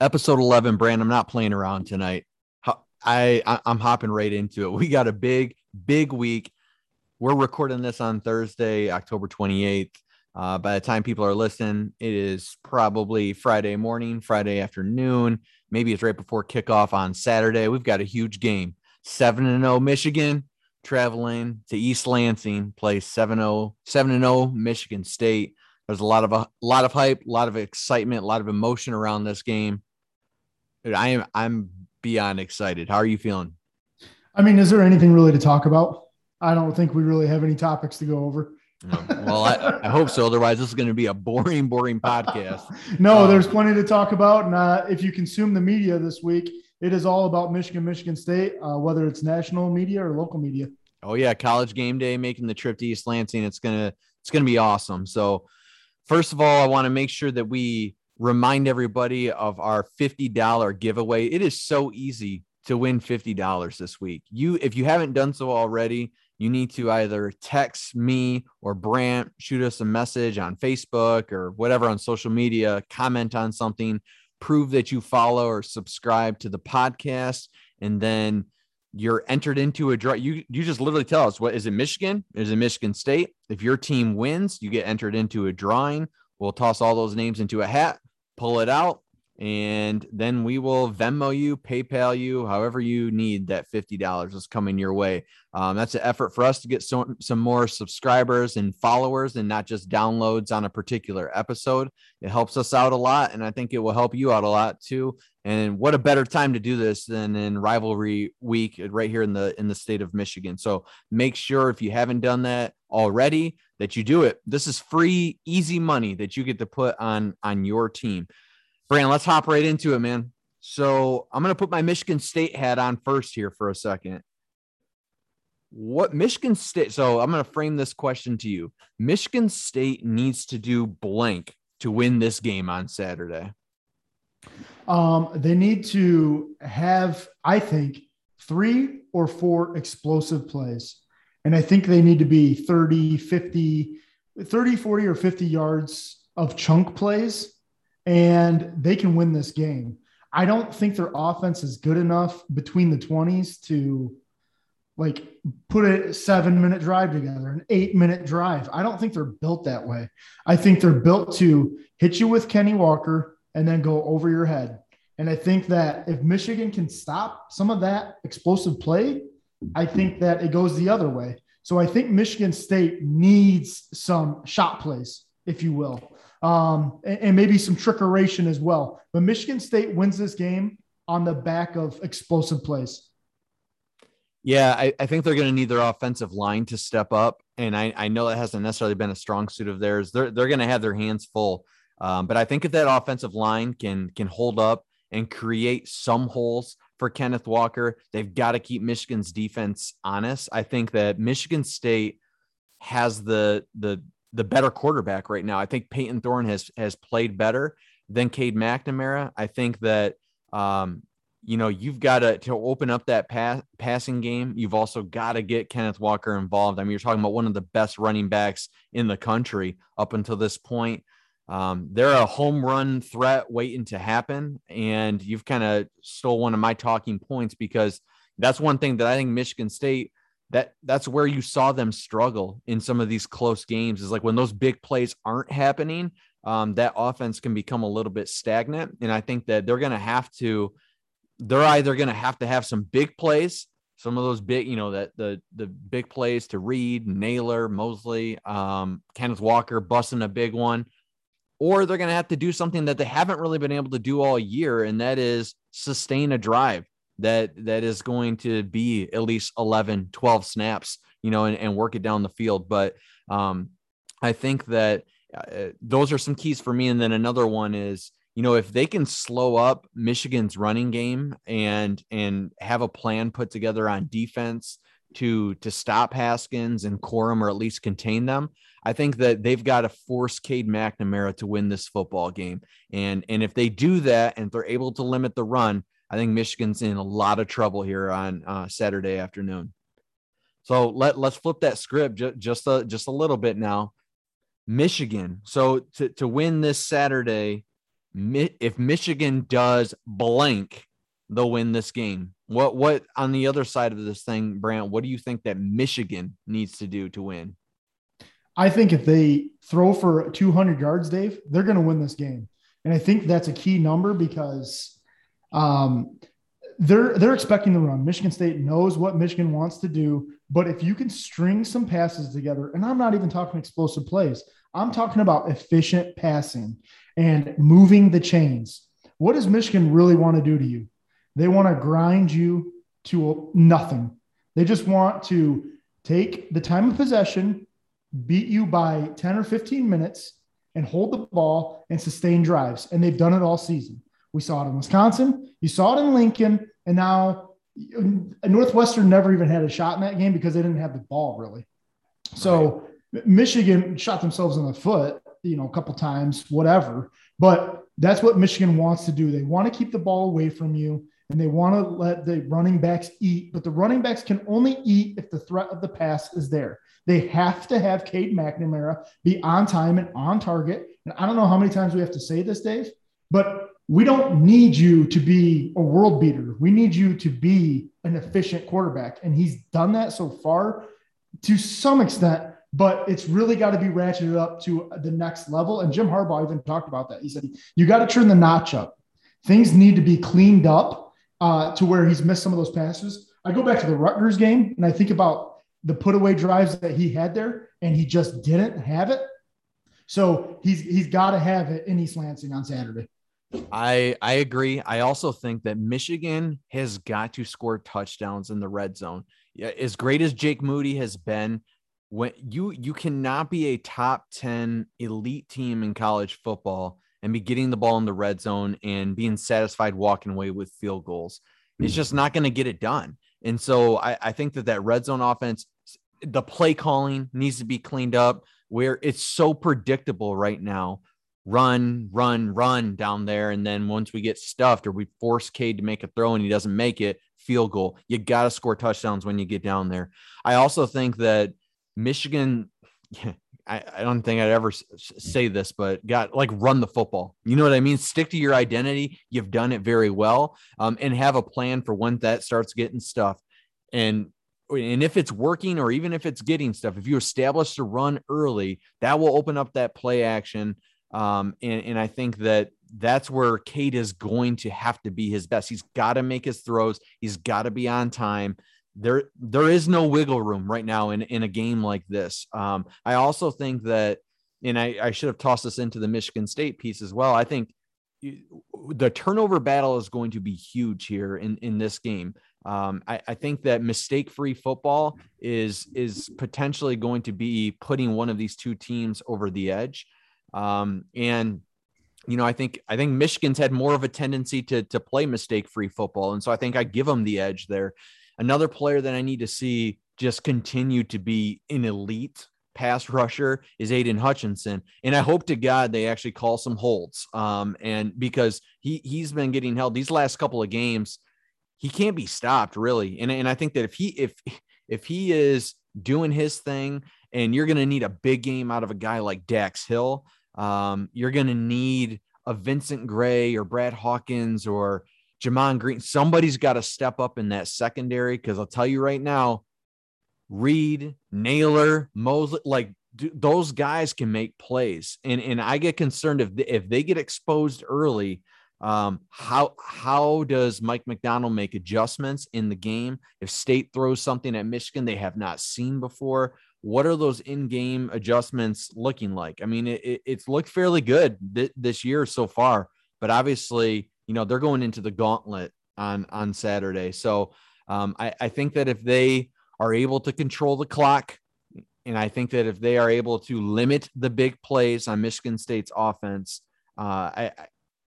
episode 11 Brant i'm not playing around tonight. I, I i'm hopping right into it. We got a big big week. We're recording this on thursday october 28th uh, by the time people are listening it is probably friday morning friday afternoon. Maybe it's right before kickoff on saturday. We've got a huge game. 7 and 0 michigan traveling to east lansing play 7-0 7-0 michigan state. There's a lot of a lot of hype a lot of excitement a lot of emotion around this game I am I'm beyond excited. How are you feeling? I mean, is there anything really to talk about? I don't think we really have any topics to go over. well, I, I, hope so. Otherwise, this is going to be a boring, boring podcast. no, um, there's plenty to talk about. And uh, if you consume the media this week, it is all about Michigan, Michigan State, uh, whether it's national media or local media. Oh yeah, college game day, making the trip to East Lansing. It's gonna it's gonna be awesome. So, first of all, I want to make sure that we remind everybody of our $50 giveaway. It is so easy to win $50 this week. You if you haven't done so already, you need to either text me or Brant, shoot us a message on Facebook or whatever on social media, comment on something, prove that you follow or subscribe to the podcast and then you're entered into a draw. You you just literally tell us what is it Michigan? Is it Michigan State? If your team wins, you get entered into a drawing. We'll toss all those names into a hat pull it out, and then we will Venmo you, PayPal you, however you need that $50 is coming your way. Um, that's an effort for us to get some, some more subscribers and followers and not just downloads on a particular episode. It helps us out a lot, and I think it will help you out a lot too. And what a better time to do this than in rivalry week right here in the in the state of Michigan. So make sure if you haven't done that already, that you do it. This is free, easy money that you get to put on on your team. Brandon, let's hop right into it, man. So I'm gonna put my Michigan State hat on first here for a second. What Michigan State? So I'm gonna frame this question to you. Michigan State needs to do blank to win this game on Saturday. Um, they need to have, I think, three or four explosive plays. And I think they need to be 30, 50, 30, 40, or 50 yards of chunk plays, and they can win this game. I don't think their offense is good enough between the 20s to like put a seven minute drive together, an eight minute drive. I don't think they're built that way. I think they're built to hit you with Kenny Walker and then go over your head. And I think that if Michigan can stop some of that explosive play, I think that it goes the other way. So I think Michigan State needs some shot plays, if you will, um, and, and maybe some trickeration as well. But Michigan State wins this game on the back of explosive plays. Yeah, I, I think they're going to need their offensive line to step up. And I, I know that hasn't necessarily been a strong suit of theirs. They're, they're going to have their hands full. Um, but I think if that offensive line can can hold up and create some holes for Kenneth Walker. They've got to keep Michigan's defense honest. I think that Michigan State has the the the better quarterback right now. I think Payton Thorne has has played better than Cade McNamara. I think that um, you know you've got to to open up that pass, passing game. You've also got to get Kenneth Walker involved. I mean, you're talking about one of the best running backs in the country up until this point. Um, they're a home run threat waiting to happen. And you've kind of stole one of my talking points because that's one thing that I think Michigan State that that's where you saw them struggle in some of these close games is like when those big plays aren't happening, um, that offense can become a little bit stagnant. And I think that they're going to have to, they're either going to have to have some big plays, some of those big, you know, that the the big plays to Reed, Nailor, Mosley, um, Kenneth Walker busting a big one, or they're going to have to do something that they haven't really been able to do all year, and that is sustain a drive that that is going to be at least 11, 12 snaps, you know, and, and work it down the field. But um, I think that uh, those are some keys for me. And then another one is, you know, if they can slow up Michigan's running game and and have a plan put together on defense to to stop Haskins and Corum or at least contain them, I think that they've got to force Cade McNamara to win this football game. And and if they do that and they're able to limit the run, I think Michigan's in a lot of trouble here on uh, Saturday afternoon. So let let's flip that script just just a, just a little bit now. Michigan. So to to win this Saturday, if Michigan does blank, they'll win this game. What what on the other side of this thing, Brant? What do you think that Michigan needs to do to win? I think if they throw for 200 yards, Dave, they're going to win this game, and I think that's a key number because um, they're they're expecting the run. Michigan State knows what Michigan wants to do, but if you can string some passes together, and I'm not even talking explosive plays, I'm talking about efficient passing and moving the chains. What does Michigan really want to do to you? They want to grind you to nothing. They just want to take the time of possession, beat you by 10 or 15 minutes, and hold the ball and sustain drives. And they've done it all season. We saw it in Wisconsin, you saw it in Lincoln, and now uh, Northwestern never even had a shot in that game because they didn't have the ball really. So right. Michigan shot themselves in the foot, you know, a couple times, whatever. But that's what Michigan wants to do. They want to keep the ball away from you and they want to let the running backs eat, but the running backs can only eat if the threat of the pass is there. They have to have Cade McNamara be on time and on target. And I don't know how many times we have to say this, Dave, but we don't need you to be a world beater. We need you to be an efficient quarterback. And he's done that so far to some extent, but it's really got to be ratcheted up to the next level. And Jim Harbaugh even talked about that. He said, you got to turn the notch up. Things need to be cleaned up uh, to where he's missed some of those passes. I go back to the Rutgers game and I think about the put away drives that he had there, and he just didn't have it. So he's he's got to have it in East Lansing on Saturday. I I agree. I also think that Michigan has got to score touchdowns in the red zone. Yeah, as great as Jake Moody has been, when you you cannot be a top 10 elite team in college football and be getting the ball in the red zone and being satisfied walking away with field goals. It's just not going to get it done. And so I, I think that that red zone offense, the play calling needs to be cleaned up where it's so predictable right now. Run, run, run down there. And then once we get stuffed or we force Cade to make a throw and he doesn't make it, field goal. You got to score touchdowns when you get down there. I also think that Michigan, I, I don't think I'd ever say this, but got like run the football. You know what I mean? Stick to your identity. You've done it very well, um, and have a plan for when that starts getting stuff. And and if it's working, or even if it's getting stuff, if you establish the run early, that will open up that play action. Um, and, and I think that that's where Cade is going to have to be his best. He's got to make his throws. He's got to be on time there there is no wiggle room right now in in a game like this. Um, I also think that, and I, I should have tossed this into the Michigan State piece as well. I think the turnover battle is going to be huge here in in this game. Um, I, I, think that mistake-free football is is potentially going to be putting one of these two teams over the edge. Um, and you know, I think I think Michigan's had more of a tendency to to play mistake-free football, and so I think I give them the edge there. Another player that I need to see just continue to be an elite pass rusher is Aidan Hutchinson. And I hope to God they actually call some holds. Um, and because he he's been getting held these last couple of games, he can't be stopped really. And, and I think that if he if if he is doing his thing and you're gonna need a big game out of a guy like Dax Hill, um, you're gonna need a Vincent Gray or Brad Hawkins or Gemon Green, somebody's got to step up in that secondary because I'll tell you right now, Reed, Nailor, Mosley, like those guys can make plays, and and I get concerned if they, if they get exposed early. Um, how how does Mike Macdonald make adjustments in the game if State throws something at Michigan they have not seen before? What are those in-game adjustments looking like? I mean, it, it's looked fairly good th- this year so far, but obviously you know they're going into the gauntlet on on Saturday. So um, I, I think that if they are able to control the clock, and I think that if they are able to limit the big plays on Michigan State's offense, uh, I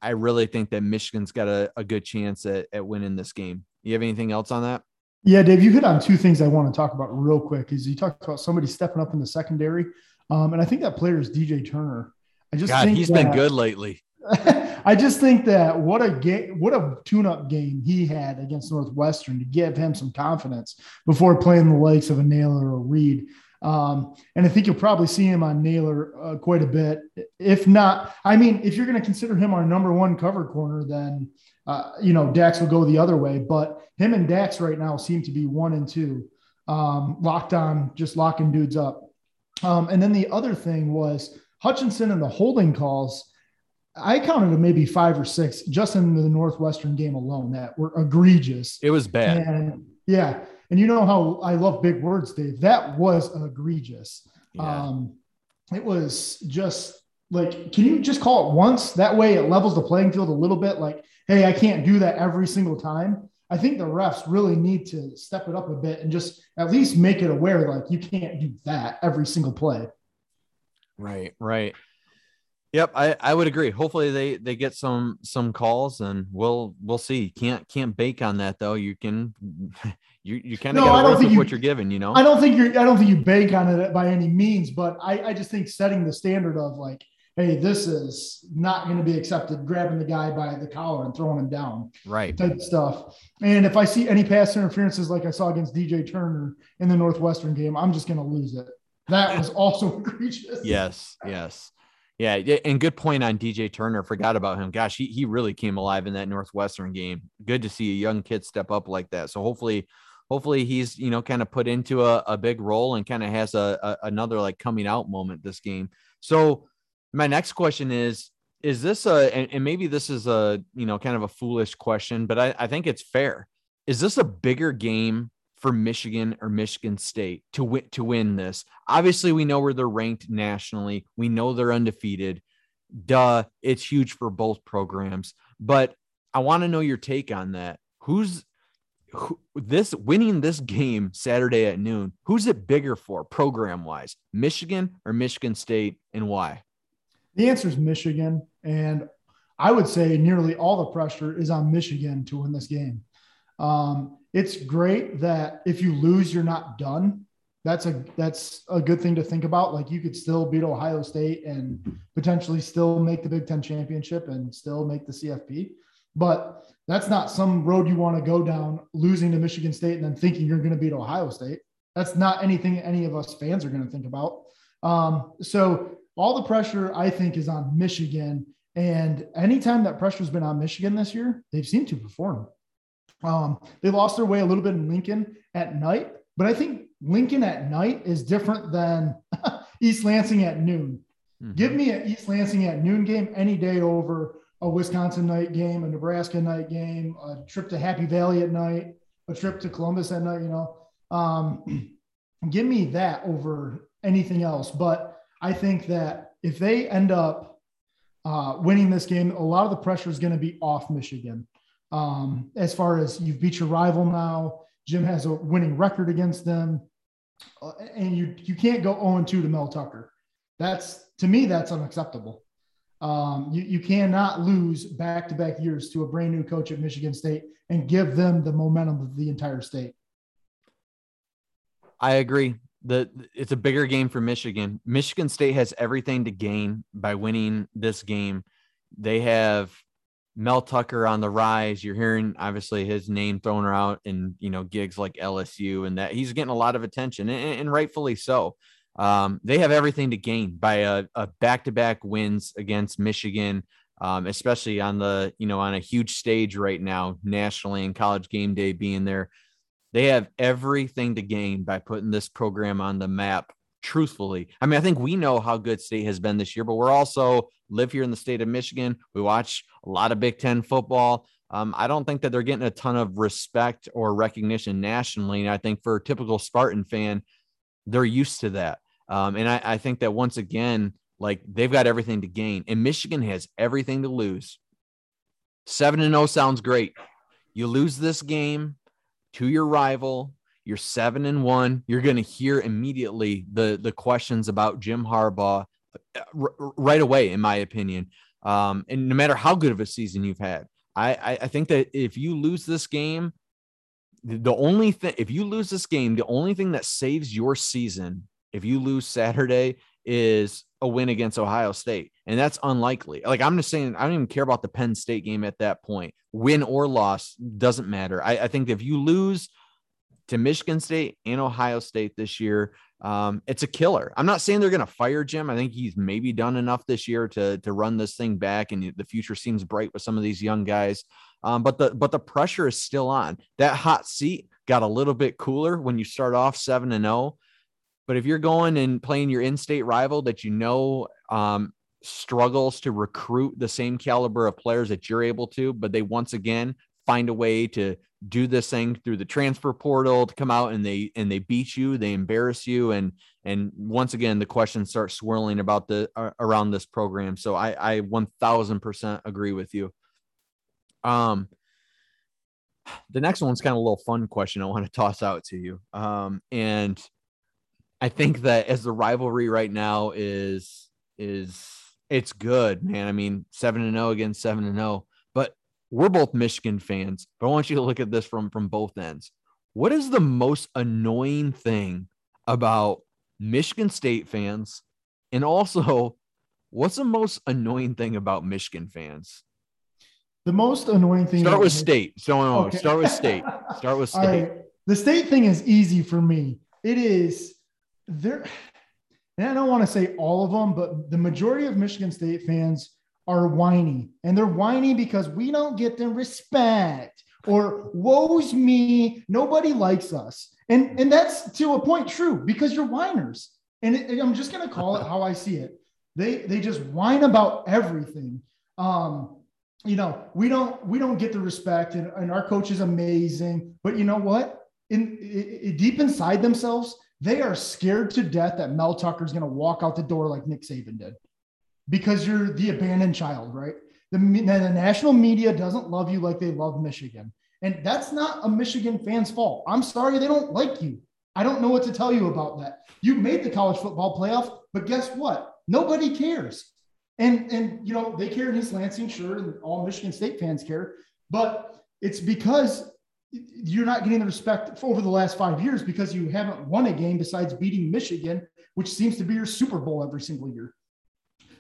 I really think that Michigan's got a, a good chance at, at winning this game. You have anything else on that? Yeah, Dave, you hit on two things I want to talk about real quick. Is you talked about somebody stepping up in the secondary, um, and I think that player is DJ Turner. I just God, think he's that, been good lately. I just think that what a what a tune-up game he had against Northwestern to give him some confidence before playing the likes of a Nailor or Reed. Um, and I think you'll probably see him on Nailor uh, quite a bit. If not, I mean, if you're going to consider him our number one cover corner, then uh, you know Dax will go the other way. But him and Dax right now seem to be one and two, um, locked on, just locking dudes up. Um, and then the other thing was Hutchinson and the holding calls. I counted maybe five or six just in the Northwestern game alone that were egregious. It was bad. And yeah. And you know how I love big words, Dave. That was egregious. Yeah. Um, it was just like, can you just call it once? That way it levels the playing field a little bit. Like, hey, I can't do that every single time. I think the refs really need to step it up a bit and just at least make it aware like you can't do that every single play. Right, right. Yep, I, I would agree. Hopefully they they get some some calls and we'll we'll see. Can't can't bake on that though. You can you you kind of no, got to work with you, what you're given. You know. I don't think you're. I don't think you bank on it by any means, but I I just think setting the standard of like, hey, this is not going to be accepted. Grabbing the guy by the collar and throwing him down, right? Type stuff. And if I see any pass interferences like I saw against DJ Turner in the Northwestern game, I'm just going to lose it. That was also egregious. Yes, yes. Yeah, and good point on DJ Turner. Forgot about him. Gosh, he, he really came alive in that Northwestern game. Good to see a young kid step up like that. So hopefully, hopefully he's you know kind of put into a, a big role and kind of has a, a another like coming out moment this game. So my next question is is this a and, and, maybe this is a you know kind of a foolish question but I, I think it's fair is this a bigger game for Michigan or Michigan State to win to win this. Obviously, we know where they're ranked nationally. We know they're undefeated. Duh, it's huge for both programs. But I want to know your take on that. Who's who, this winning this game Saturday at noon? Who's it bigger for program wise, Michigan or Michigan State, and why? The answer is Michigan, and I would say nearly all the pressure is on Michigan to win this game. Um, it's great that if you lose, you're not done. That's a that's a good thing to think about. Like you could still beat Ohio State and potentially still make the Big Ten championship and still make the CFP. But that's not some road you want to go down, losing to Michigan State and then thinking you're going to beat Ohio State. That's not anything any of us fans are going to think about. Um, so all the pressure I think is on Michigan. And anytime that pressure's been on Michigan this year, they've seemed to perform. Um, they lost their way a little bit in Lincoln at night, but I think Lincoln at night is different than East Lansing at noon. Mm-hmm. Give me an East Lansing at noon game any day over a Wisconsin night game, a Nebraska night game, a trip to Happy Valley at night, a trip to Columbus at night. You know, um, give me that over anything else. But I think that if they end up uh, winning this game, a lot of the pressure is going to be off Michigan. Um, as far as you've beat your rival now, Jim has a winning record against them, uh, and you you can't go 0 2 to Mel Tucker. That's to me that's unacceptable. Um, you, you cannot lose back to back years to a brand new coach at Michigan State and give them the momentum of the entire state. I agree. The it's a bigger game for Michigan. Michigan State has everything to gain by winning this game. They have Mel Tucker on the rise. You're hearing obviously his name thrown out in you know gigs like LSU, and that he's getting a lot of attention, and, and rightfully so. Um, they have everything to gain by a, a back-to-back wins against Michigan, um, especially on the you know on a huge stage right now nationally, and College Game Day being there. They have everything to gain by putting this program on the map truthfully. I mean, I think we know how good state has been this year, but we're also live here in the state of Michigan. We watch a lot of Big Ten football. Um, I don't think that they're getting a ton of respect or recognition nationally. And I think for a typical Spartan fan, they're used to that. Um, and I, I think that once again, like they've got everything to gain, and Michigan has everything to lose. Seven and zero oh sounds great. You lose this game to your rival, you're seven and one. You're going to hear immediately the the questions about Jim Harbaugh uh, r- right away, in my opinion. Um, and no matter how good of a season you've had, I, I, I think that if you lose this game, the only thing if you lose this game, the only thing that saves your season if you lose Saturday is a win against Ohio State. And that's unlikely. Like I'm just saying, I don't even care about the Penn State game at that point. Win or loss doesn't matter. I, I think if you lose to Michigan State and Ohio State this year. um, it's a killer. I'm not saying they're going to fire Jim. I think he's maybe done enough this year to to run this thing back, and the future seems bright with some of these young guys. Um, but the but the pressure is still on. That hot seat got a little bit cooler when you start off seven and zero. Oh. But if you're going and playing your in-state rival that you know um, struggles to recruit the same caliber of players that you're able to, but they once again find a way to do this thing through the transfer portal to come out and they and they beat you they embarrass you. And and once again the questions start swirling about the uh, around this program. So i i 1000% agree with you. Um the next one's kind of a little fun question i want to toss out to you. Um and i think that as the rivalry right now is is it's good man. I mean 7 and 0 against 7 and 0 we're both Michigan fans, but I want you to look at this from from both ends. What is the most annoying thing about Michigan State fans? And also, what's the most annoying thing about Michigan fans? The most annoying thing. Start with state. So okay. start with state. Start with state. The state thing is easy for me. It is there, and I don't want to say all of them, but the majority of Michigan State fans are whiny. And they're whiny because we don't get the respect or woes me nobody likes us. And and that's to a point true because you're whiners. And it, i'm just going to call it how i see it. They they just whine about everything. Um you know we don't we don't get the respect and, and our coach is amazing. But you know what? In, in deep inside themselves they are scared to death that mel tucker is going to walk out the door like nick saban did because you're the abandoned child, right? The, the national media doesn't love you like they love Michigan. And that's not a Michigan fan's fault. I'm sorry they don't like you. I don't know what to tell you about that. You made the college football playoff, but guess what? Nobody cares. And and you know, they care in East Lansing, sure, and all Michigan State fans care, but it's because you're not getting the respect over the last five years because you haven't won a game besides beating Michigan, which seems to be your Super Bowl every single year.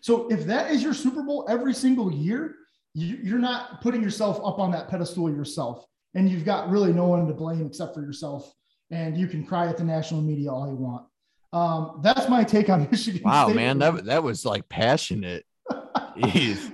So if that is your Super Bowl every single year, you, are not putting yourself up on that pedestal yourself. And you've got really no one to blame except for yourself. And you can cry at the national media all you want. Um, that's my take on Michigan. Wow, State. man, that, that was like passionate.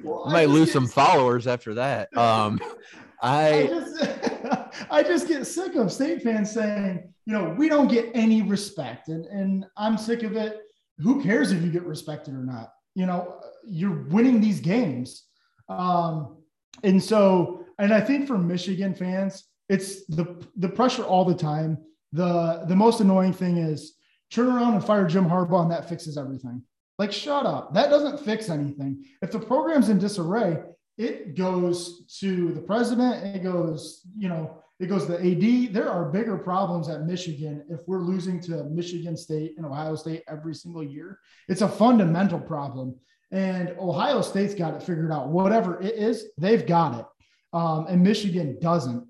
Well, I might lose some followers after that. Um, I I just, I just get sick of state fans saying, you know, we don't get any respect, and and I'm sick of it. Who cares if you get respected or not? You know, you're winning these games. Um, and so, and I think for Michigan fans, it's the the pressure all the time. The the most annoying thing is turn around and fire Jim Harbaugh, and that fixes everything. Like, shut up. That doesn't fix anything. If the program's in disarray, it goes to the president. It goes, you know, it goes to AD. There are bigger problems at Michigan if we're losing to Michigan State and Ohio State every single year. It's a fundamental problem. And Ohio State's got it figured out. Whatever it is, they've got it. Um, and Michigan doesn't.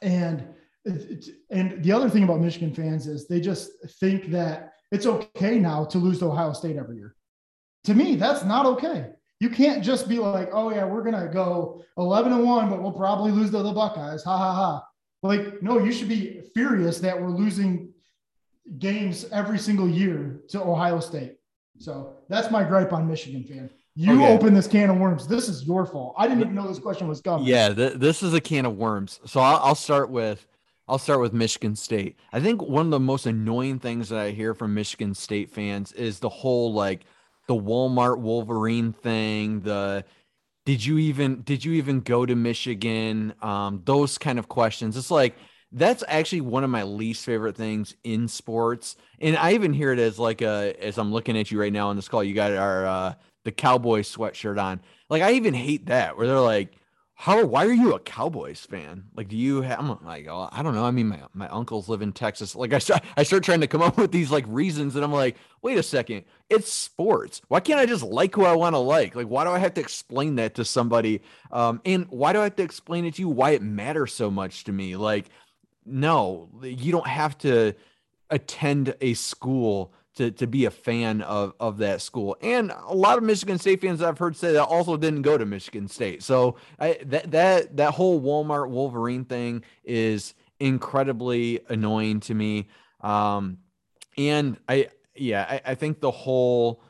And and the other thing about Michigan fans is they just think that it's okay now to lose to Ohio State every year. To me, that's not okay. You can't just be like, oh yeah, we're gonna go 11 and one, but we'll probably lose to the Buckeyes. Ha ha ha. Like, no, you should be furious that we're losing games every single year to Ohio State. So that's my gripe on Michigan fan. You okay. open this can of worms. This is your fault. I didn't even know this question was coming. Yeah, th- this is a can of worms. So I'll, I'll start with I'll start with Michigan State. I think one of the most annoying things that I hear from Michigan State fans is the whole like the Walmart Wolverine thing, the did you even did you even go to Michigan? Um, those kind of questions. It's like that's actually one of my least favorite things in sports, and I even hear it as like a as I'm looking at you right now on this call. You got our uh, the cowboy sweatshirt on. Like I even hate that where they're like, how why are you a Cowboys fan? Like, do you have? I'm like, oh, I don't know. I mean, my my uncles live in Texas. Like, I start I start trying to come up with these like reasons, and I'm like, wait a second, it's sports. Why can't I just like who I want to like? Like, why do I have to explain that to somebody? Um, and why do I have to explain it to you why it matters so much to me? Like, no, you don't have to attend a school to, to be a fan of, of that school. And a lot of Michigan State fans I've heard say that also didn't go to Michigan State. So I, that that that whole Walmart Wolverine thing is incredibly annoying to me. Um, and I yeah, I, I think the whole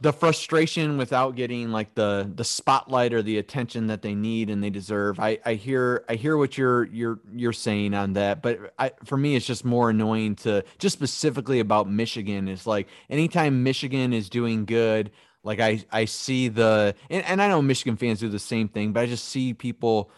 the frustration without getting like the the spotlight or the attention that they need and they deserve. I I hear I hear what you're you're you're saying on that, but I for me it's just more annoying to just specifically about Michigan is like anytime Michigan is doing good, like I I see the and, and I know Michigan fans do the same thing, but I just see people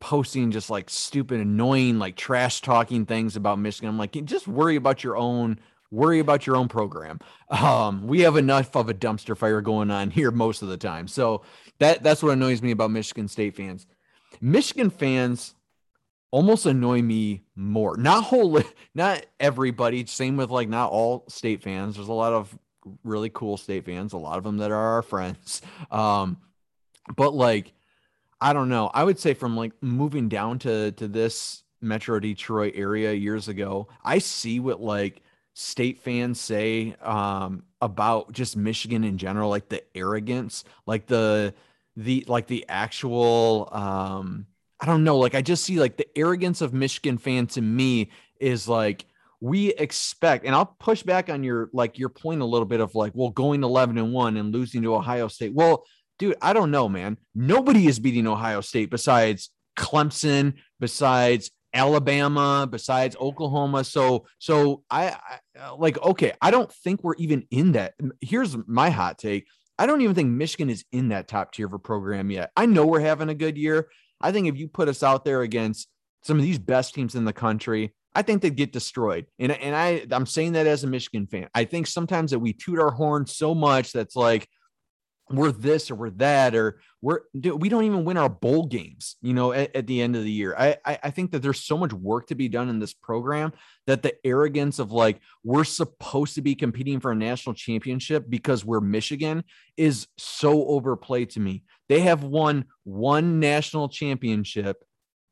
posting just like stupid, annoying, like trash talking things about Michigan. I'm like, just worry about your own worry about your own program. Um, we have enough of a dumpster fire going on here most of the time. So that that's what annoys me about Michigan State fans. Michigan fans almost annoy me more. Not whole not everybody, same with like not all state fans. There's a lot of really cool state fans, a lot of them that are our friends. Um, but like I don't know. I would say from like moving down to to this Metro Detroit area years ago, I see what like state fans say um, about just Michigan in general, like the arrogance, like the the like the actual um, I don't know, like I just see like the arrogance of Michigan fan to me is like we expect and I'll push back on your like your point a little bit of like well going 11 and 1 and losing to Ohio State. Well, dude, I don't know, man. Nobody is beating Ohio State besides Clemson, besides Alabama, besides Oklahoma. So, so I, I uh, like, okay, I don't think we're even in that. Here's my hot take. I don't even think Michigan is in that top tier of a program yet. I know we're having a good year. I think if you put us out there against some of these best teams in the country, I think they'd get destroyed. And, and I, I'm saying that as a Michigan fan. I think sometimes that we toot our horn so much that's like, we're this or we're that or we're we don't even win our bowl games you know at, at the end of the year. I, I, I think that there's so much work to be done in this program that the arrogance of like we're supposed to be competing for a national championship because we're michigan is so overplayed to me. They have won one national championship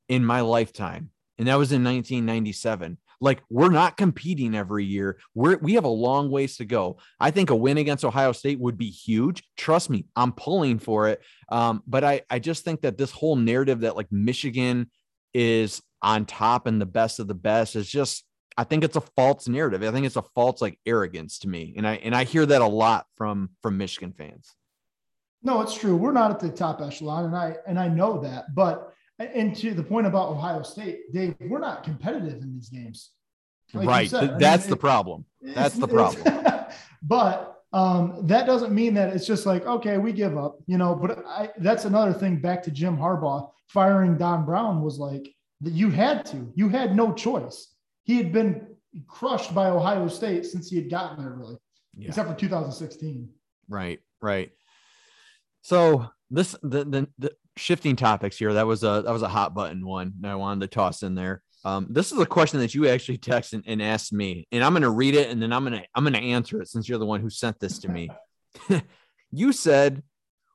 in my lifetime and that was in 1997 like we're not competing every year. We're we have a long ways to go. I think a win against Ohio State would be huge. Trust me, I'm pulling for it. Um, but I I just think that this whole narrative that like Michigan is on top and the best of the best is just I think it's a false narrative. I think it's a false like arrogance to me. And I and I hear that a lot from from Michigan fans. No, it's true. We're not at the top echelon and I and I know that, but and to the point about Ohio State, Dave, we're not competitive in these games. Like right. Said, That's mean, the it, problem. That's the problem. but um, that doesn't mean that it's just like, okay, we give up, you know. But I, that's another thing back to Jim Harbaugh firing Don Brown was like that you had to, you had no choice. He had been crushed by Ohio State since he had gotten there, really, yeah. except for 2016. Right, right. So this the, the, the shifting topics here. That was a that was a hot button one that I wanted to toss in there. Um, this is a question that you actually texted and, and asked me, and I'm going to read it and then I'm going to I'm going to answer it since you're the one who sent this to me. you said,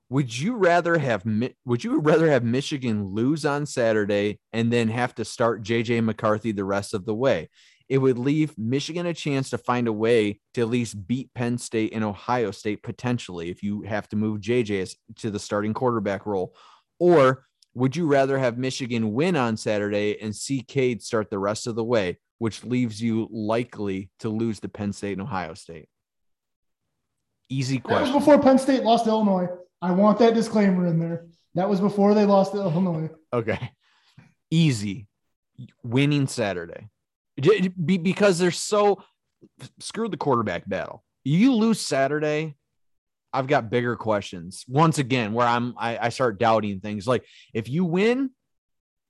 "Would you rather have Would you rather have Michigan lose on Saturday and then have to start JJ McCarthy the rest of the way? It would leave Michigan a chance to find a way to at least beat Penn State and Ohio State potentially if you have to move JJ to the starting quarterback role." Or would you rather have Michigan win on Saturday and see Cade start the rest of the way, which leaves you likely to lose to Penn State and Ohio State? Easy question. That was before Penn State lost to Illinois. I want that disclaimer in there. That was before they lost to Illinois. Okay. Easy. Winning Saturday. Because they're so screw the quarterback battle. You lose Saturday, I've got bigger questions once again where I'm I, I start doubting things. Like if you win,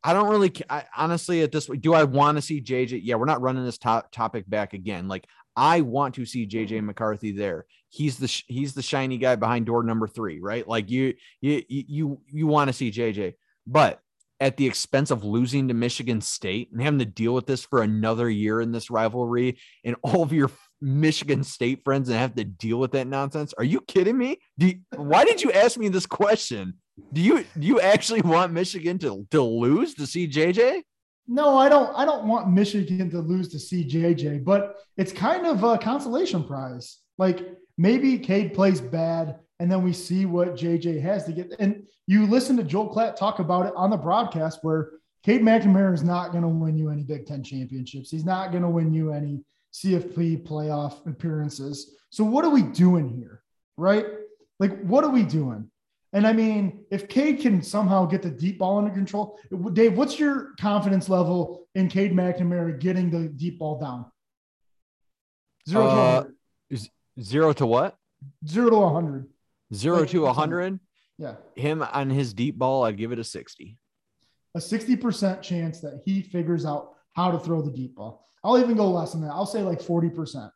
I don't really I, honestly at this do I want to see JJ? Yeah, we're not running this top topic back again. Like I want to see JJ mm-hmm. McCarthy there. He's the he's the shiny guy behind door number three, right? Like you you you you want to see JJ, but at the expense of losing to Michigan State and having to deal with this for another year in this rivalry and all of your Michigan State friends and have to deal with that nonsense? Are you kidding me? You, why did you ask me this question? Do you do you actually want Michigan to, to lose to see JJ? No, I don't. I don't want Michigan to lose to see JJ, but it's kind of a consolation prize. Like maybe Cade plays bad, and then we see what JJ has to get. And you listen to Joel Klatt talk about it on the broadcast, where Cade McNamara is not going to win you any Big Ten championships. He's not going to win you any CFP playoff appearances. So what are we doing here? Right? Like, what are we doing? And I mean, if Cade can somehow get the deep ball under control, Dave, what's your confidence level in Cade McNamara getting the deep ball down? Zero uh, to zero to what? Zero to 100. Zero like, to 100? Yeah. Him on his deep ball, I'd give it a 60. A 60% chance that he figures out how to throw the deep ball. I'll even go less than that. I'll say like 40%.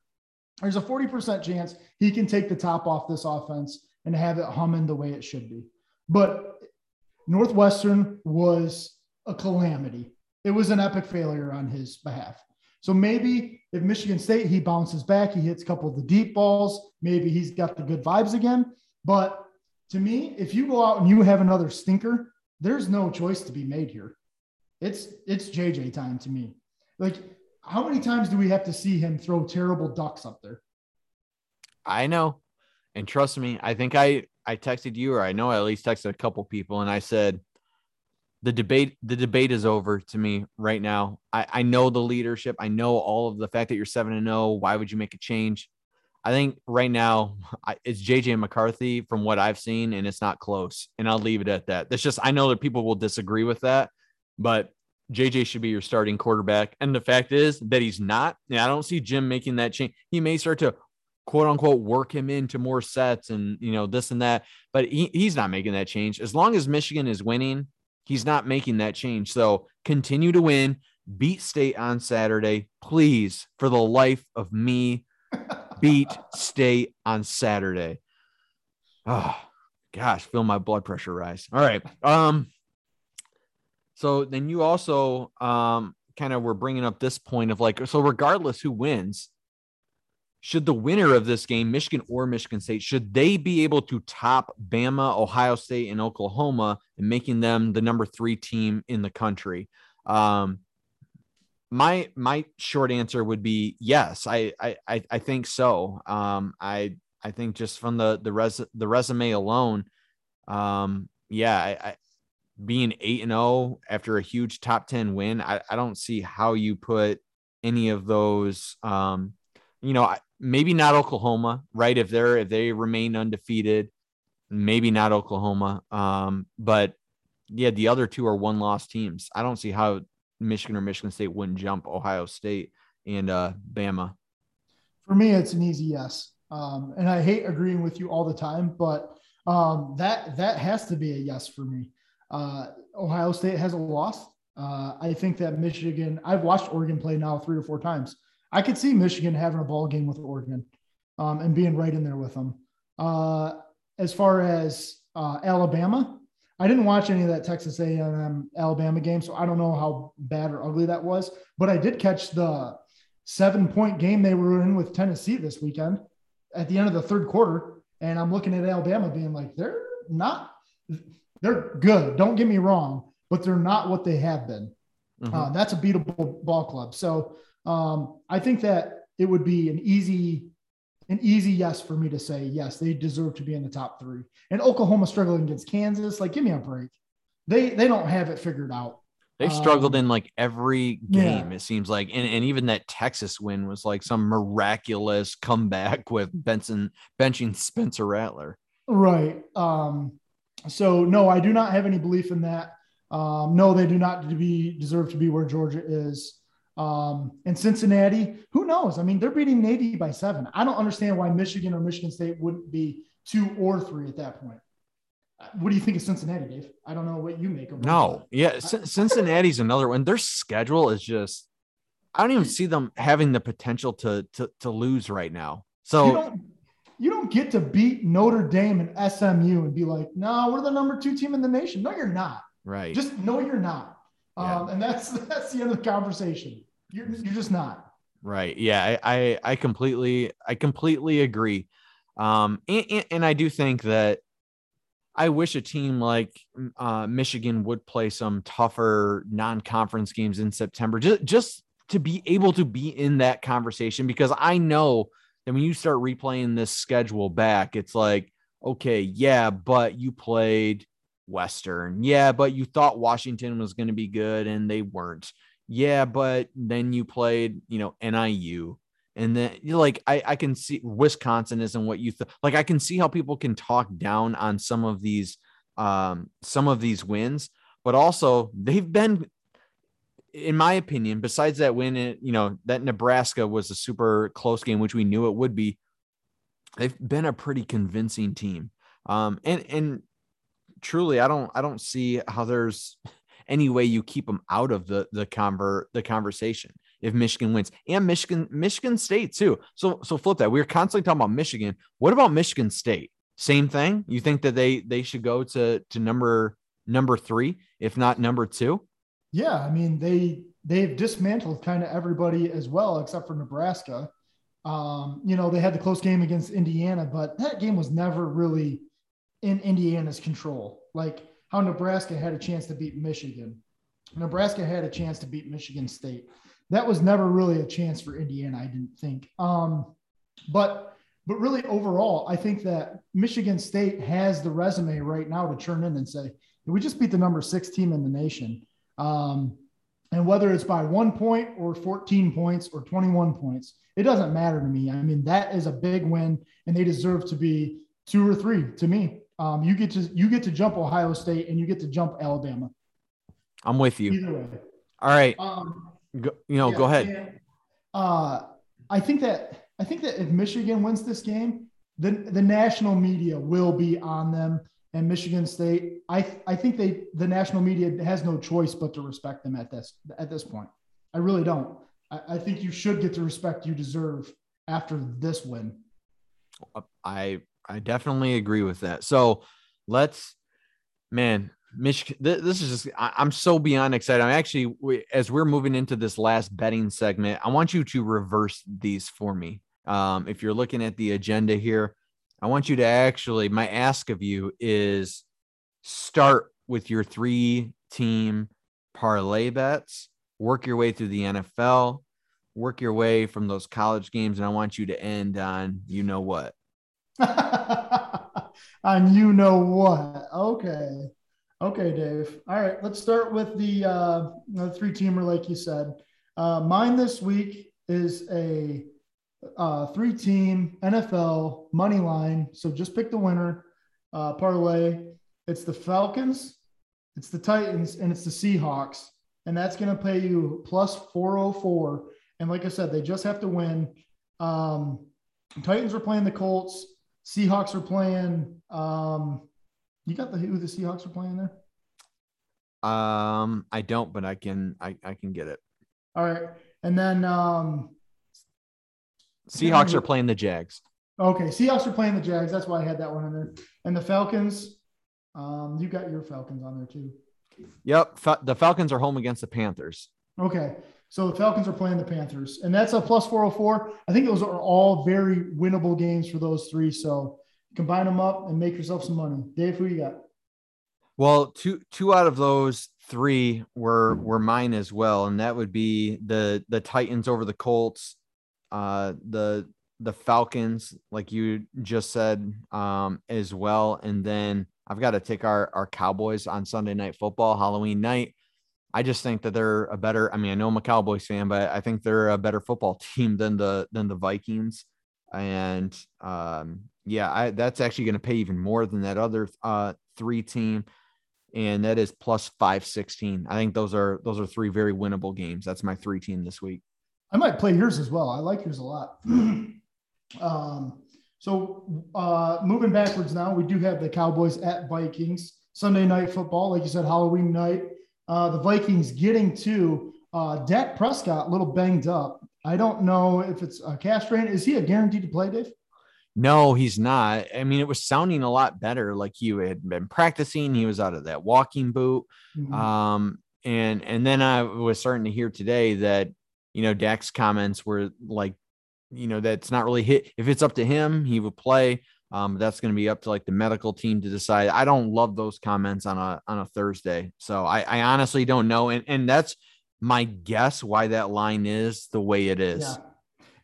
There's a 40% chance he can take the top off this offense and have it humming the way it should be. But Northwestern was a calamity. It was an epic failure on his behalf. So maybe if Michigan State, he bounces back, he hits a couple of the deep balls, maybe he's got the good vibes again. But to me, if you go out and you have another stinker, there's no choice to be made here. It's it's JJ time to me. Like, how many times do we have to see him throw terrible ducks up there? I know. And trust me, I think I I texted you or I know I at least texted a couple people and I said the debate the debate is over to me right now. I I know the leadership. I know all of the fact that you're 7 and 0. Why would you make a change? I think right now I, it's JJ McCarthy from what I've seen and it's not close. And I'll leave it at that. That's just I know that people will disagree with that, but JJ should be your starting quarterback. And the fact is that he's not. And I don't see Jim making that change. He may start to quote unquote work him into more sets and you know this and that. But he, he's not making that change. As long as michigan is winning he's not making that change. So continue to win. Beat state on saturday. Please for the life of me beat state on saturday. Oh gosh feel my blood pressure rise. All right. Um so then you also um kind of were bringing up this point of like so regardless who wins should the winner of this game, Michigan or Michigan State, should they be able to top Bama, Ohio State, and Oklahoma and making them the number three team in the country? Um, my my short answer would be yes. I I I think so. Um, I I think just from the the res the resume alone, um, yeah, I, being eight and zero oh after a huge top ten win, I I don't see how you put any of those um you know, maybe not Oklahoma, right? If they're if they remain undefeated, maybe not Oklahoma. Um, but yeah, the other two are one loss teams. I don't see how Michigan or Michigan State wouldn't jump Ohio State and uh, Bama. For me, it's an easy yes. Um, and I hate agreeing with you all the time, but um, that that has to be a yes for me. Uh, Ohio State has a loss. Uh, I think that Michigan. I've watched Oregon play now three or four times. I could see Michigan having a ball game with Oregon um, and being right in there with them. Uh, as far as uh, Alabama, I didn't watch any of that Texas A&M Alabama game, so I don't know how bad or ugly that was. But I did catch the seven point game they were in with Tennessee this weekend at the end of the third quarter, and I'm looking at Alabama being like, they're not, they're good. Don't get me wrong, but they're not what they have been. Mm-hmm. Uh, that's a beatable ball club. So um, I think that it would be an easy, an easy yes for me to say yes, they deserve to be in the top three. And Oklahoma struggling against Kansas, like give me a break. They they don't have it figured out. They've struggled um, in like every game, yeah. it seems like. And, and even that Texas win was like some miraculous comeback with Benson benching Spencer Rattler. Right. Um, so no, I do not have any belief in that. Um, no, they do not be deserve to be where Georgia is. Um, and Cincinnati, who knows? I mean, they're beating Navy by seven. I don't understand why Michigan or Michigan State wouldn't be two or three at that point. What do you think of Cincinnati, Dave? I don't know what you make of. It. No, yeah, Cincinnati's another one. Their schedule is just. I don't even see them having the potential to to to lose right now. So you don't, get to beat Notre Dame and SMU and be like, no, we're the number two team in the nation. No, you're not. Right. Just no, you're not. Yeah. Um, and that's that's the end of the conversation. You're, you're just not. Right. Yeah. I, I, I completely, I completely agree. Um, and, and I do think that I wish a team like uh, Michigan would play some tougher non-conference games in September, just just to be able to be in that conversation. Because I know that when you start replaying this schedule back, it's like, okay, yeah, but you played Western, yeah, but you thought Washington was going to be good and they weren't yeah, but then you played, you know, NIU. And then you like I, I can see Wisconsin isn't what you th- like. I can see how people can talk down on some of these um some of these wins, but also they've been in my opinion, besides that win, it, you know, that Nebraska was a super close game, which we knew it would be. They've been a pretty convincing team. Um, and, and truly, I don't, I don't see how there's any way you keep them out of the, the convert, the conversation if Michigan wins and Michigan, Michigan State too. So, so flip that. We are constantly talking about Michigan. What about Michigan State? Same thing. You think that they, they should go to, to number, number three, if not number two? Yeah, I mean they they've dismantled kind of everybody as well, except for Nebraska. Um, you know, they had the close game against Indiana, but that game was never really in Indiana's control. Like how Nebraska had a chance to beat Michigan. Nebraska had a chance to beat Michigan State. That was never really a chance for Indiana, I didn't think. Um, but but really overall, I think that Michigan State has the resume right now to turn in and say, we just beat the number six team in the nation. Um, and whether it's by one point or 14 points or 21 points, it doesn't matter to me. I mean, that is a big win, and they deserve to be two or three to me. Um, you get to you get to jump Ohio State and you get to jump Alabama. I'm with you. Either way. All right. Um, go, you know, yeah, go ahead. and, uh, I think that I think that if Michigan wins this game, then the national media will be on them and Michigan State, I I think they the national media has no choice but to respect them at this at this point. I really don't. I, I think you should get the respect you deserve after this win. I I definitely agree with that. So let's, man, Michigan. This is just I, am so beyond excited. I'm actually as we're moving into this last betting segment. I want you to reverse these for me. Um, if you're looking at the agenda here, I want you to actually, my ask of you is start with your three team parlay bets, work your way through the NFL, work your way from those college games, and I want you to end on you know what. on you know what. Okay. Okay, Dave. All right, let's start with the, uh, the three teamer, like you said. Uh, mine this week is a uh, three team NFL money line. So just pick the winner, uh, parlay. It's the Falcons, it's the Titans, and it's the Seahawks. And that's going to pay you plus 404. And like I said, they just have to win. Um, Titans are playing the Colts. Seahawks are playing. Um, you got the who the Seahawks are playing there? Um, I don't, but I can I, I can get it. All right. And then um Seahawks are playing the Jags. Okay, Seahawks are playing the Jags. That's why I had that one in there. And the Falcons, um, you got your Falcons on there too. Yep, the Falcons are home against the Panthers. Okay, so the Falcons are playing the Panthers, and that's a plus four hundred four. I think those are all very winnable games for those three. So combine them up and make yourself some money. Dave, who you got? Well, two two out of those three were were mine as well, and that would be the the Titans over the Colts uh, the the Falcons, like you just said, um, as well. And then I've got to take our our Cowboys on Sunday night football, Halloween night. I just think that they're a better. I mean, I know I'm a Cowboys fan, but I think they're a better football team than the than the Vikings. And um, yeah, I, that's actually going to pay even more than that other uh, three team, and that is plus five sixteen. I think those are those are three very winnable games. That's my three team this week. I might play yours as well. I like yours a lot. um, so uh, moving backwards now, we do have the Cowboys at Vikings Sunday night football. Like you said, Halloween night. Uh, the Vikings getting to uh, Dak Prescott, a little banged up. I don't know if it's a calf strain. Is he a guaranteed to play, Dave? No, he's not. I mean, it was sounding a lot better. Like he had been practicing. He was out of that walking boot. Mm-hmm. Um, and and then I was starting to hear today that you know, Dak's comments were like, you know, that's not really hit. If it's up to him, he would play. Um, that's going to be up to like the medical team to decide. I don't love those comments on a on a Thursday, so I, I honestly don't know, and and that's my guess why that line is the way it is. Yeah.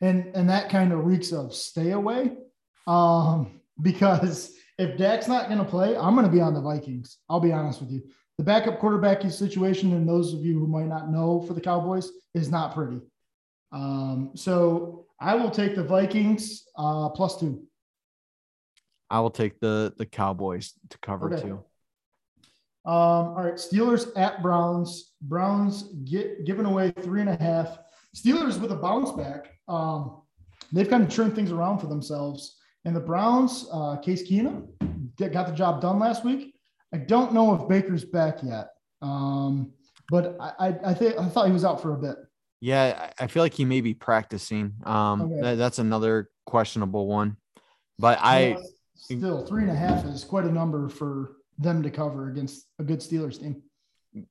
And and that kind of reeks of stay away, um, because if Dak's not going to play, I'm going to be on the Vikings. I'll be honest with you the backup quarterback situation, and those of you who might not know for the Cowboys, is not pretty. Um, so I will take the Vikings uh, plus two. I will take the the Cowboys to cover okay. two. Um, all right, Steelers at Browns. Browns get giving away three and a half. Steelers with a bounce back. Um, they've kind of turned things around for themselves. And the Browns, uh, Case Keenum, got the job done last week. I don't know if Baker's back yet, um, but I, I, I think I thought he was out for a bit. Yeah, I feel like he may be practicing. Um, okay. that, that's another questionable one, but I still three and a half is quite a number for them to cover against a good Steelers team.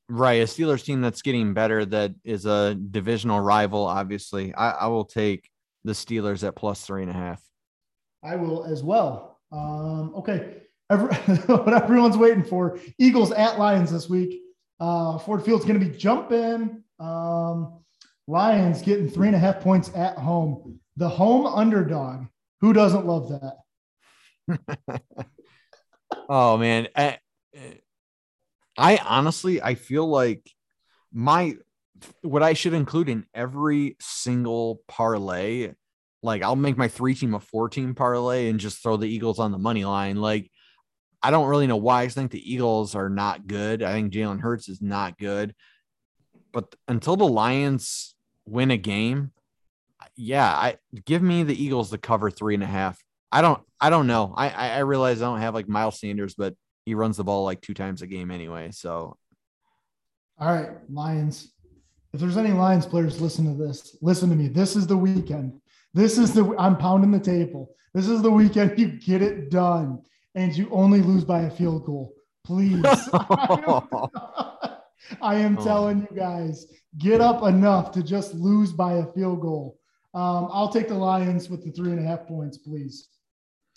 Right, a Steelers team that's getting better. That is a divisional rival. Obviously, I, I will take the Steelers at plus three and a half. I will as well. Um, okay, Every, what everyone's waiting for: Eagles at Lions this week. Uh, Ford Field's going to be jumping. Um, Lions getting three and a half points at home. The home underdog. Who doesn't love that? oh man, I, I honestly I feel like my what I should include in every single parlay. Like I'll make my three team a four team parlay and just throw the Eagles on the money line. Like I don't really know why I think the Eagles are not good. I think Jalen Hurts is not good. But until the Lions win a game, yeah, I give me the Eagles to cover three and a half. I don't I don't know. I I realize I don't have like Miles Sanders, but he runs the ball like two times a game anyway. So all right, Lions. If there's any Lions players listen to this, listen to me. This is the weekend. This is the I'm pounding the table. This is the weekend you get it done and you only lose by a field goal. Please. I am oh. telling you guys, get up enough to just lose by a field goal. Um, I'll take the Lions with the three and a half points, please.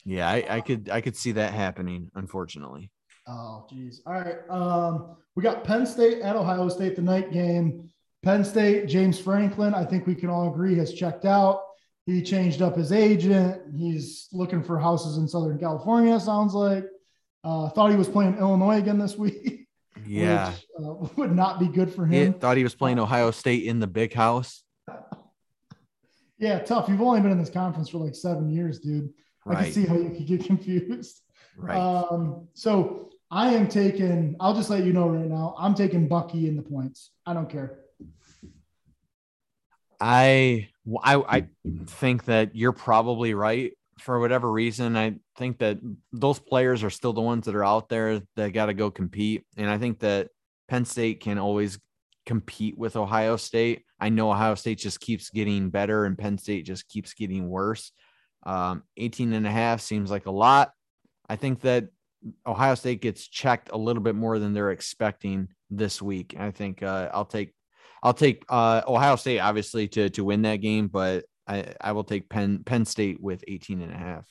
Yeah, I, I could I could see that happening, unfortunately. Oh, geez. All right. Um, we got Penn State at Ohio State, the night game. Penn State, James Franklin, I think we can all agree, has checked out. He changed up his agent. He's looking for houses in Southern California, sounds like. Uh, thought he was playing Illinois again this week. Yeah. Which, uh, would not be good for him. He thought he was playing Ohio State in the big house. yeah, tough. You've only been in this conference for like seven years, dude. Right. I can see how you could get confused. Right. Um, so I am taking, I'll just let you know right now, I'm taking Bucky in the points. I don't care. I, I, I think that you're probably right for whatever reason. I think that those players are still the ones that are out there that got to go compete. And I think that Penn State can always compete with Ohio State. I know Ohio State just keeps getting better and Penn State just keeps getting worse. Um, 18 and a half seems like a lot. I think that Ohio State gets checked a little bit more than they're expecting this week. I think uh, I'll take I'll take uh, Ohio State obviously to to win that game, but I, I will take Penn Penn State with 18 and a half.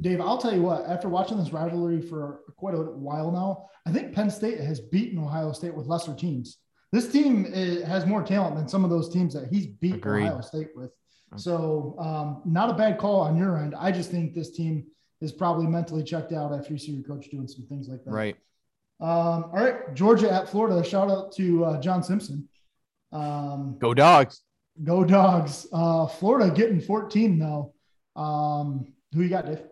Dave, I'll tell you what, after watching this rivalry for quite a while now, I think Penn State has beaten Ohio State with lesser teams. This team is, has more talent than some of those teams that he's beat Agreed. Ohio State with. So, um, not a bad call on your end. I just think this team is probably mentally checked out after you see your coach doing some things like that. Right. Um, all right. Georgia at Florida. Shout out to uh, John Simpson. Um, go dogs. Go dogs. Uh, Florida getting 14 though. Um, who you got, Dave?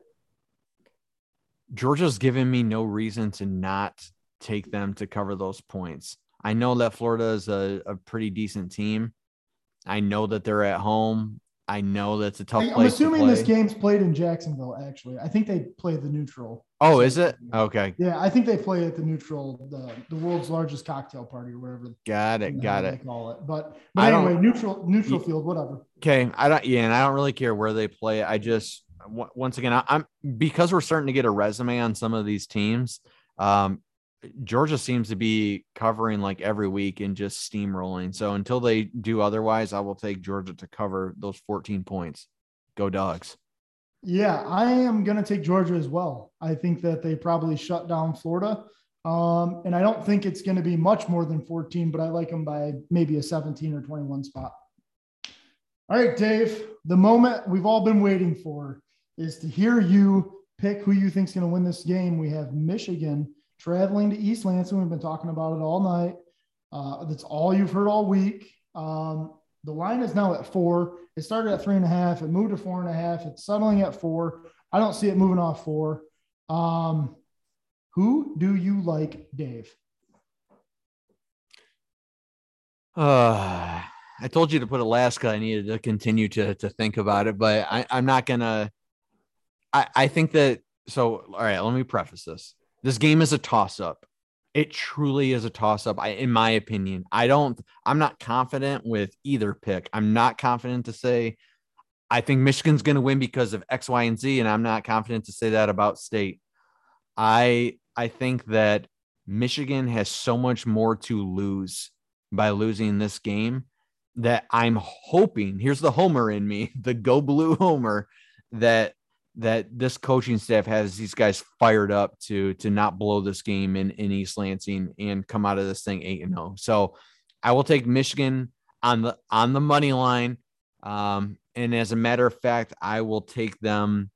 Georgia's given me no reason to not take them to cover those points. I know that Florida is a, a pretty decent team. I know that they're at home. I know that's a tough. I, I'm assuming this game's played in Jacksonville. Actually, I think they play the neutral. Oh, is it? Okay. Yeah, I think they play at the neutral, the, the world's largest cocktail party or whatever. Got it. Got it. call it, but but anyway, neutral neutral field, whatever. Okay, I don't. Yeah, and I don't really care where they play. I just once again, I, I'm because we're starting to get a resume on some of these teams. Um, Georgia seems to be covering like every week and just steamrolling. So until they do otherwise, I will take Georgia to cover those 14 points. Go dogs. Yeah, I am going to take Georgia as well. I think that they probably shut down Florida. Um, and I don't think it's going to be much more than 14, but I like them by maybe a 17 or 21 spot. All right, Dave, the moment we've all been waiting for is to hear you pick who you think is going to win this game. We have Michigan traveling to East Lansing. We've been talking about it all night. Uh, that's all you've heard all week. Um, The line is now at four. It started at three and a half. It moved to four and a half. It's settling at four. I don't see it moving off four. Um, who do you like, Dave? Uh, I told you to put Alaska. I needed to continue to to think about it, but I, I'm not gonna. I I think that so. All right, let me preface this. This game is a toss up. It truly is a toss up. In my opinion, I don't. I'm not confident with either pick. I'm not confident to say. I think Michigan's going to win because of X, Y, and Z, and I'm not confident to say that about State. I I think that Michigan has so much more to lose by losing this game that I'm hoping here's the homer in me, the go blue homer that that this coaching staff has these guys fired up to to not blow this game in, in East Lansing and come out of this thing 8 and 0. So I will take Michigan on the on the money line. Um, and as a matter of fact, I will take them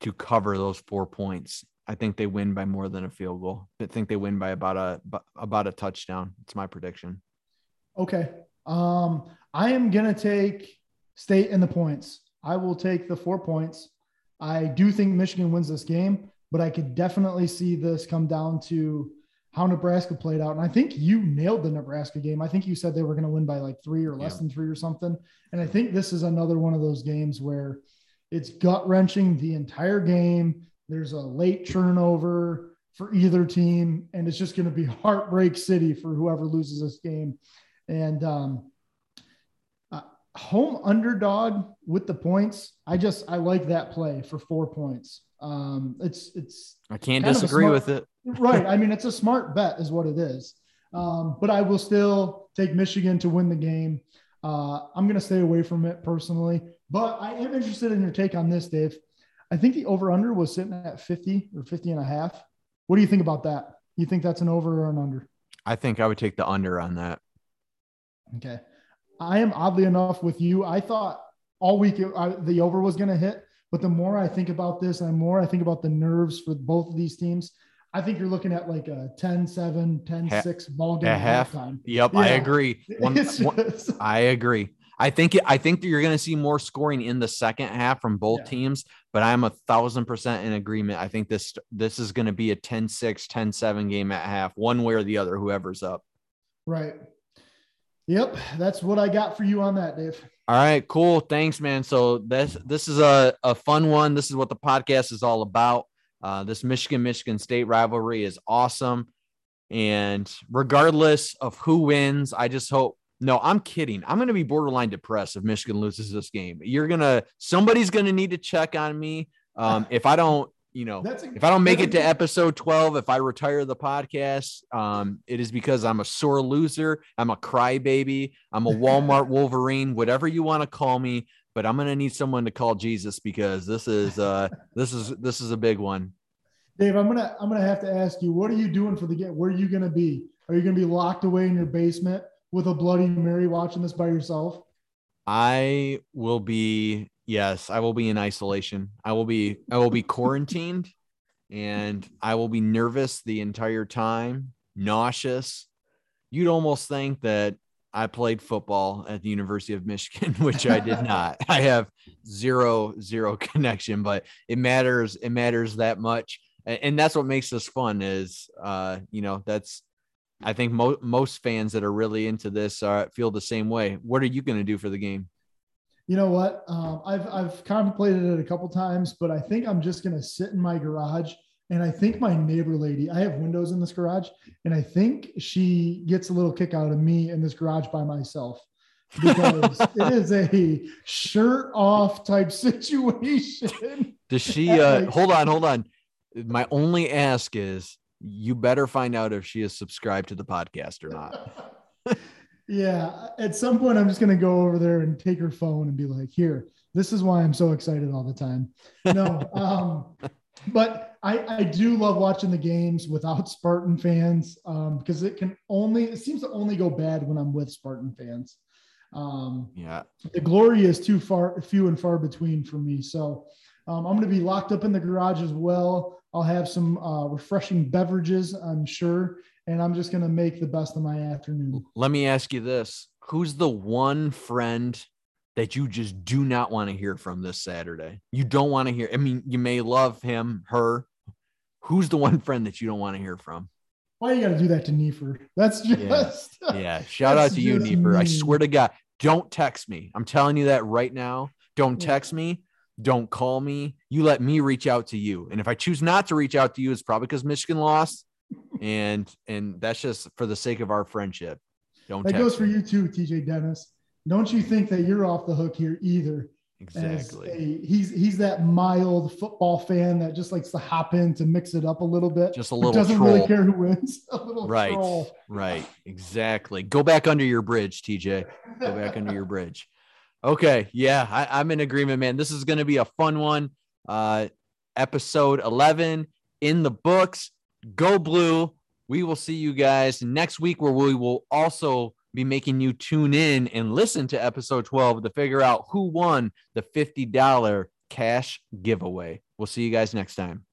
to cover those four points. I think they win by more than a field goal. I think they win by about a about a touchdown. It's my prediction. Okay. Um, I am to take state in the points. I will take the four points. I do think Michigan wins this game, but I could definitely see this come down to how Nebraska played out. And I think you nailed the Nebraska game. I think you said they were going to win by like three or less yeah. than three or something. And I think this is another one of those games where it's gut wrenching the entire game. There's a late turnover for either team, and it's just going to be heartbreak city for whoever loses this game. And um, home underdog with the points, I just I like that play for four points. Um, it's it's I can't disagree smart, with it. right. I mean, it's a smart bet, is what it is. Um, but I will still take Michigan to win the game. Uh, I'm going to stay away from it personally, but I am interested in your take on this, Dave. I think the over under was sitting at 50 or 50 and a half. What do you think about that? You think that's an over or an under? I think I would take the under on that. Okay. I am oddly enough with you. I thought all week it, I, the over was going to hit, but the more I think about this and the more I think about the nerves for both of these teams, I think you're looking at like a 10 7, 10 6 ball game half. halftime. Yep, yeah. I agree. One, one, I agree. I think I think you're going to see more scoring in the second half from both yeah. teams, but I'm a thousand percent in agreement. I think this this is going to be a 10-6, 10-7 game at half, one way or the other, whoever's up. Right. Yep, that's what I got for you on that, Dave. All right, cool. Thanks, man. So this this is a, a fun one. This is what the podcast is all about. Uh, this Michigan Michigan State rivalry is awesome, and regardless of who wins, I just hope. No, I'm kidding. I'm going to be borderline depressed if Michigan loses this game. You're gonna somebody's going to need to check on me. Um, if I don't you know, a, if I don't make it to episode 12, if I retire the podcast, um, it is because I'm a sore loser. I'm a crybaby. I'm a Walmart Wolverine, whatever you want to call me. But I'm gonna need someone to call Jesus because this is uh this is this is a big one. Dave, I'm gonna I'm gonna have to ask you, what are you doing for the game? Where are you gonna be? Are you gonna be locked away in your basement with a Bloody Mary watching this by yourself? I will be Yes, I will be in isolation. I will be I will be quarantined and I will be nervous the entire time, nauseous. You'd almost think that I played football at the University of Michigan, which I did not. I have zero zero connection, but it matters it matters that much. And that's what makes this fun is uh you know, that's I think mo- most fans that are really into this are feel the same way. What are you going to do for the game? You know what? Um, I've I've contemplated it a couple times, but I think I'm just gonna sit in my garage. And I think my neighbor lady, I have windows in this garage, and I think she gets a little kick out of me in this garage by myself because it is a shirt off type situation. Does she? Uh, hold on, hold on. My only ask is, you better find out if she is subscribed to the podcast or not. Yeah. At some point, I'm just going to go over there and take her phone and be like, here, this is why I'm so excited all the time. No. um, but I, I do love watching the games without Spartan fans um, because it can only, it seems to only go bad when I'm with Spartan fans. Um, yeah. The glory is too far, few and far between for me. So um, I'm going to be locked up in the garage as well. I'll have some uh, refreshing beverages, I'm sure, and I'm just going to make the best of my afternoon. Let me ask you this Who's the one friend that you just do not want to hear from this Saturday? You don't want to hear, I mean, you may love him, her. Who's the one friend that you don't want to hear from? Why you got to do that to Neefer? That's just yeah. yeah. Shout out to you, Neefer. I swear to God, don't text me. I'm telling you that right now. Don't text me. Don't call me. You let me reach out to you. And if I choose not to reach out to you, it's probably because Michigan lost. And and that's just for the sake of our friendship. Don't that goes for you too, TJ Dennis. Don't you think that you're off the hook here either? Exactly. A, he's he's that mild football fan that just likes to hop in to mix it up a little bit. Just a little. Doesn't troll. really care who wins. A little right. Troll. Right. Exactly. Go back under your bridge, TJ. Go back under your bridge. Okay. Yeah, I, I'm in agreement, man. This is going to be a fun one. Uh, episode 11 in the books. Go blue. We will see you guys next week, where we will also be making you tune in and listen to episode 12 to figure out who won the $50 cash giveaway. We'll see you guys next time.